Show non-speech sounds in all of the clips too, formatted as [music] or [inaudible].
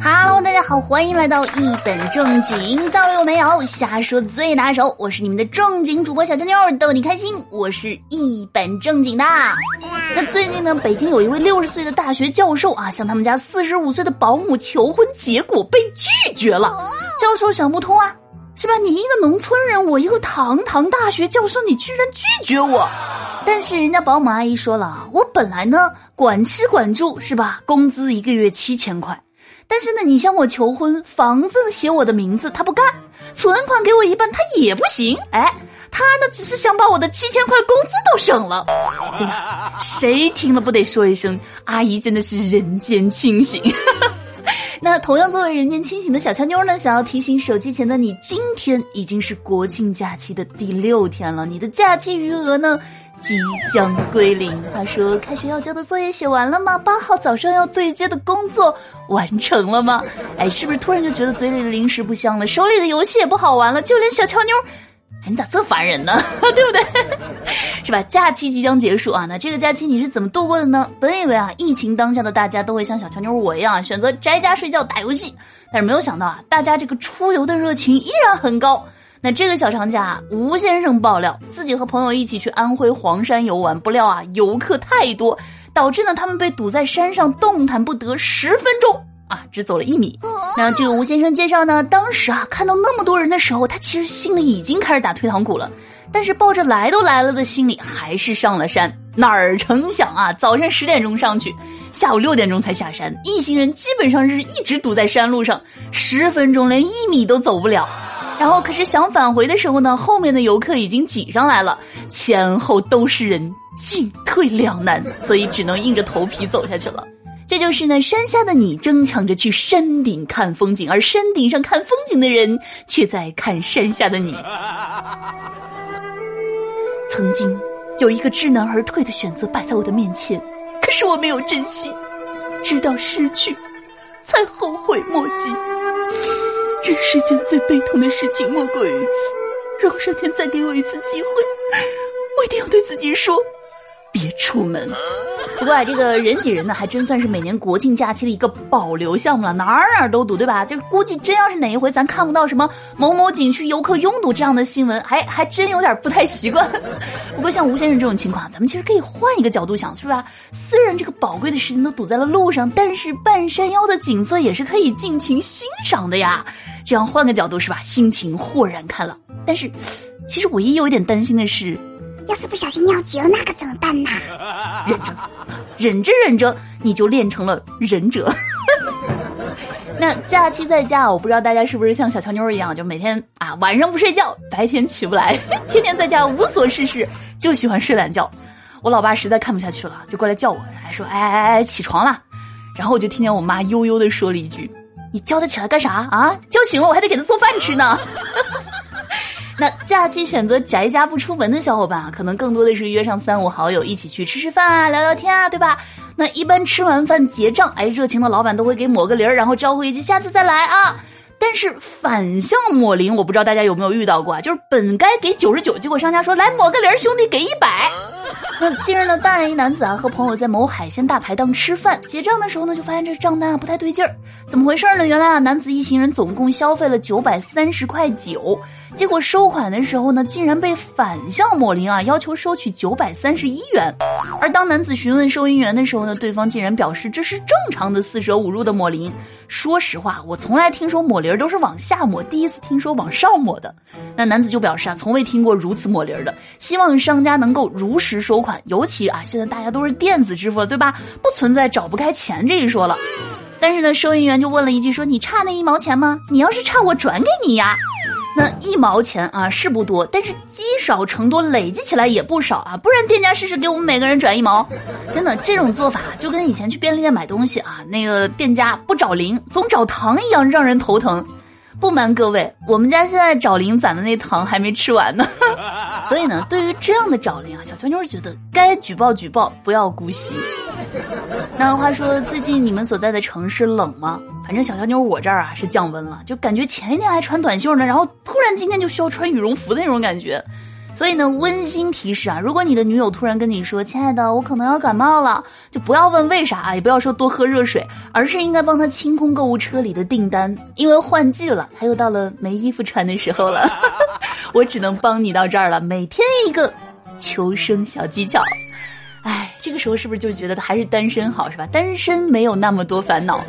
Hello，大家好，欢迎来到一本正经，到了有没有？瞎说最拿手，我是你们的正经主播小强妞，逗你开心。我是一本正经的。那最近呢，北京有一位六十岁的大学教授啊，向他们家四十五岁的保姆求婚，结果被拒绝了。教授想不通啊，是吧？你一个农村人，我一个堂堂大学教授，你居然拒绝我？但是人家保姆阿姨说了，我本来呢管吃管住是吧？工资一个月七千块。但是呢，你向我求婚，房子写我的名字，他不干；存款给我一半，他也不行。哎，他呢，只是想把我的七千块工资都省了。真的，谁听了不得说一声，阿姨真的是人间清醒。[laughs] 那同样作为人间清醒的小强妞呢，想要提醒手机前的你，今天已经是国庆假期的第六天了，你的假期余额呢？即将归零。话说：“开学要交的作业写完了吗？八号早上要对接的工作完成了吗？哎，是不是突然就觉得嘴里的零食不香了，手里的游戏也不好玩了？就连小乔妞，哎，你咋这烦人呢？[laughs] 对不对？是吧？假期即将结束啊，那这个假期你是怎么度过的呢？本以为啊，疫情当下的大家都会像小乔妞我一样选择宅家睡觉打游戏，但是没有想到啊，大家这个出游的热情依然很高。”那这个小长假，吴先生爆料自己和朋友一起去安徽黄山游玩，不料啊游客太多，导致呢他们被堵在山上动弹不得十分钟啊，只走了一米。那据吴先生介绍呢，当时啊看到那么多人的时候，他其实心里已经开始打退堂鼓了，但是抱着来都来了的心理，还是上了山。哪儿成想啊，早上十点钟上去，下午六点钟才下山，一行人基本上是一直堵在山路上，十分钟连一米都走不了。然后，可是想返回的时候呢，后面的游客已经挤上来了，前后都是人，进退两难，所以只能硬着头皮走下去了。这就是呢，山下的你争抢着去山顶看风景，而山顶上看风景的人却在看山下的你。曾经有一个知难而退的选择摆在我的面前，可是我没有珍惜，直到失去，才后悔莫及。人世间最悲痛的事情莫过于此。如果上天再给我一次机会，我一定要对自己说。别出门。不过啊，这个人挤人呢，还真算是每年国庆假期的一个保留项目了，哪儿哪儿都堵，对吧？这估计真要是哪一回咱看不到什么某某景区游客拥堵这样的新闻，还还真有点不太习惯。[laughs] 不过像吴先生这种情况，咱们其实可以换一个角度想，是吧？虽然这个宝贵的时间都堵在了路上，但是半山腰的景色也是可以尽情欣赏的呀。这样换个角度是吧？心情豁然开朗。但是，其实我也有一点担心的是。要是不小心尿急了，那可怎么办呢？[laughs] 忍着，忍着，忍着，你就练成了忍者。[laughs] 那假期在家，我不知道大家是不是像小乔妞一样，就每天啊晚上不睡觉，白天起不来，天天在家无所事事，就喜欢睡懒觉。我老爸实在看不下去了，就过来叫我，还说：“哎哎哎，起床了。”然后我就听见我妈悠悠的说了一句：“你叫他起来干啥啊？叫醒了我还得给他做饭吃呢。”那假期选择宅家不出门的小伙伴啊，可能更多的是约上三五好友一起去吃吃饭啊、聊聊天啊，对吧？那一般吃完饭结账，哎，热情的老板都会给抹个零儿，然后招呼一句下次再来啊。但是反向抹零，我不知道大家有没有遇到过啊？就是本该给九十九，结果商家说来抹个零，兄弟给一百。那近日呢，大连一男子啊和朋友在某海鲜大排档吃饭，结账的时候呢，就发现这账单啊不太对劲儿，怎么回事呢？原来啊，男子一行人总共消费了九百三十块九，结果收款的时候呢，竟然被反向抹零啊，要求收取九百三十一元。而当男子询问收银员的时候呢，对方竟然表示这是正常的四舍五入的抹零。说实话，我从来听说抹零都是往下抹，第一次听说往上抹的。那男子就表示啊，从未听过如此抹零的，希望商家能够如实收款。尤其啊，现在大家都是电子支付了，对吧？不存在找不开钱这一说了。但是呢，收银员就问了一句：“说你差那一毛钱吗？你要是差，我转给你呀。”那一毛钱啊是不多，但是积少成多，累积起来也不少啊。不然店家试试给我们每个人转一毛。真的，这种做法就跟以前去便利店买东西啊，那个店家不找零，总找糖一样，让人头疼。不瞒各位，我们家现在找零攒的那糖还没吃完呢，[laughs] 所以呢，对于这样的找零啊，小娇妞觉得该举报举报，不要姑息。那话说，最近你们所在的城市冷吗？反正小乔妞我这儿啊是降温了，就感觉前一天还穿短袖呢，然后突然今天就需要穿羽绒服的那种感觉。所以呢，温馨提示啊，如果你的女友突然跟你说：“亲爱的，我可能要感冒了”，就不要问为啥啊，也不要说多喝热水，而是应该帮她清空购物车里的订单，因为换季了，她又到了没衣服穿的时候了。[laughs] 我只能帮你到这儿了，每天一个求生小技巧。这个时候是不是就觉得还是单身好，是吧？单身没有那么多烦恼。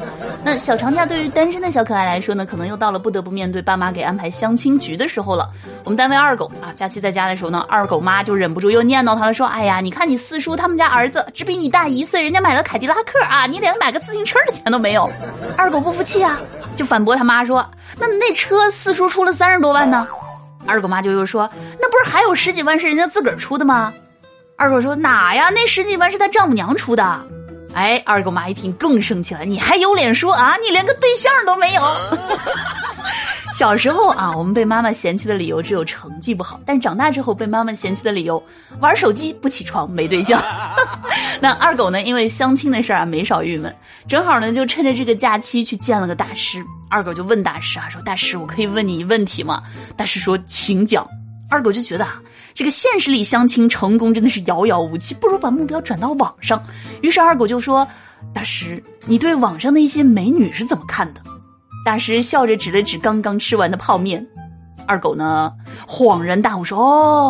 那小长假对于单身的小可爱来说呢，可能又到了不得不面对爸妈给安排相亲局的时候了。我们单位二狗啊，假期在家的时候呢，二狗妈就忍不住又念叨他了，说：“哎呀，你看你四叔他们家儿子只比你大一岁，人家买了凯迪拉克啊，你连买个自行车的钱都没有。”二狗不服气啊，就反驳他妈说：“那那车四叔出了三十多万呢。”二狗妈就又说：“那不是还有十几万是人家自个儿出的吗？”二狗说：“哪呀？那十几万是他丈母娘出的。”哎，二狗妈一听更生气了：“你还有脸说啊？你连个对象都没有！” [laughs] 小时候啊，我们被妈妈嫌弃的理由只有成绩不好；但长大之后被妈妈嫌弃的理由，玩手机、不起床、没对象。[laughs] 那二狗呢？因为相亲的事儿啊，没少郁闷。正好呢，就趁着这个假期去见了个大师。二狗就问大师啊，说：“大师，我可以问你一问题吗？”大师说：“请讲。”二狗就觉得啊。这个现实里相亲成功真的是遥遥无期，不如把目标转到网上。于是二狗就说：“大师，你对网上的一些美女是怎么看的？”大师笑着指了指刚刚吃完的泡面。二狗呢恍然大悟说：“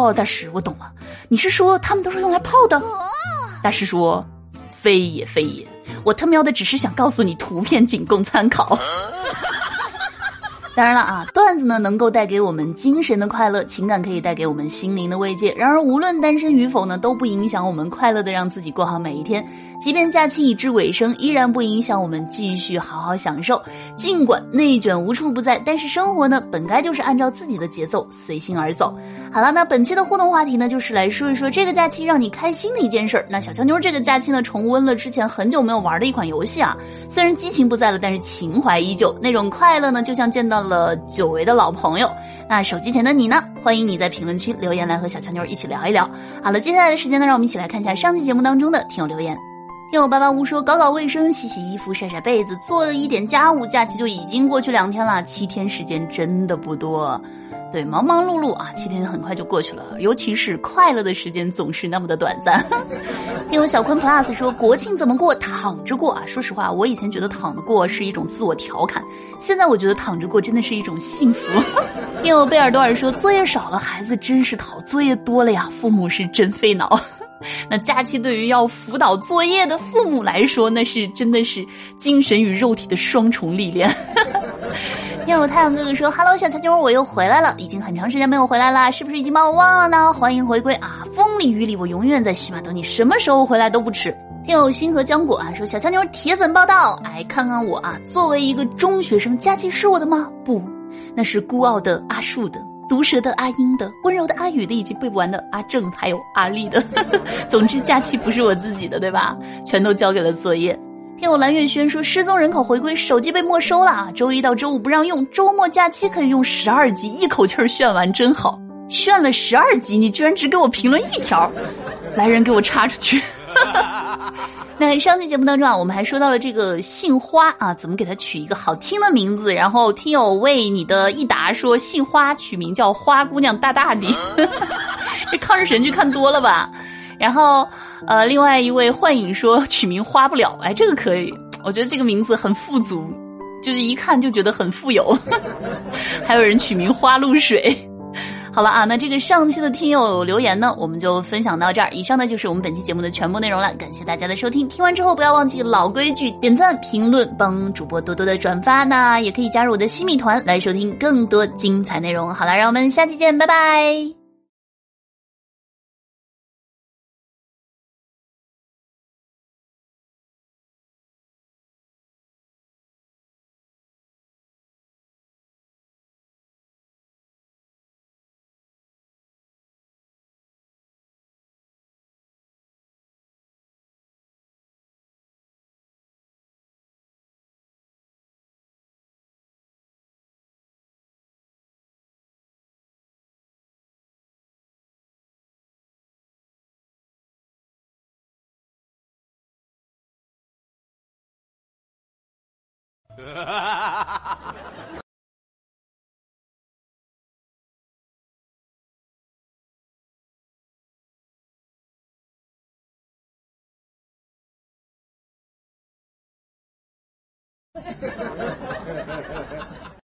哦，大师，我懂了，你是说他们都是用来泡的？”大师说：“非也非也，我他喵的只是想告诉你，图片仅供参考。”当然了啊，段子呢能够带给我们精神的快乐，情感可以带给我们心灵的慰藉。然而，无论单身与否呢，都不影响我们快乐的让自己过好每一天。即便假期已至尾声，依然不影响我们继续好好享受。尽管内卷无处不在，但是生活呢，本该就是按照自己的节奏随心而走。好了，那本期的互动话题呢，就是来说一说这个假期让你开心的一件事儿。那小乔妞这个假期呢，重温了之前很久没有玩的一款游戏啊，虽然激情不在了，但是情怀依旧，那种快乐呢，就像见到。了久违的老朋友，那手机前的你呢？欢迎你在评论区留言来和小乔妞一起聊一聊。好了，接下来的时间呢，让我们一起来看一下上期节目当中的听友留言。听友八八五说，搞搞卫生、洗洗衣服、晒晒被子，做了一点家务，假期就已经过去两天了。七天时间真的不多。对，忙忙碌碌啊，七天很快就过去了。尤其是快乐的时间总是那么的短暂。[laughs] 听我小坤 plus 说国庆怎么过？躺着过啊！说实话，我以前觉得躺着过是一种自我调侃，现在我觉得躺着过真的是一种幸福。[laughs] 听我贝尔多尔说作业少了，孩子真是讨；作业多了呀，父母是真费脑。[laughs] 那假期对于要辅导作业的父母来说，那是真的是精神与肉体的双重历练。听有太阳哥哥说：“Hello，小乔妞，我又回来了，已经很长时间没有回来了，是不是已经把我忘了呢？欢迎回归啊！风里雨里，我永远在喜马等你，什么时候回来都不迟。”听友星河浆果啊说：“小乔妞铁粉报道，哎，看看我啊，作为一个中学生，假期是我的吗？不，那是孤傲的阿树的，毒舌的阿英的，温柔的阿宇的，以及背不完的阿正还有阿丽的。[laughs] 总之，假期不是我自己的，对吧？全都交给了作业。”听我蓝月轩说，失踪人口回归，手机被没收了啊！周一到周五不让用，周末假期可以用十二集，一口气儿炫完真好。炫了十二集，你居然只给我评论一条，来人给我插出去！[laughs] 那上期节目当中啊，我们还说到了这个杏花啊，怎么给它取一个好听的名字？然后听友为你的一答说，杏花取名叫花姑娘大大的，[laughs] 这抗日神剧看多了吧？然后。呃，另外一位幻影说取名花不了，哎，这个可以，我觉得这个名字很富足，就是一看就觉得很富有。[laughs] 还有人取名花露水。好了啊，那这个上期的听友留言呢，我们就分享到这儿。以上呢就是我们本期节目的全部内容了，感谢大家的收听。听完之后不要忘记老规矩，点赞、评论、帮主播多多的转发，那也可以加入我的新米团来收听更多精彩内容。好了，让我们下期见，拜拜。Ha ha ha ha ha ha.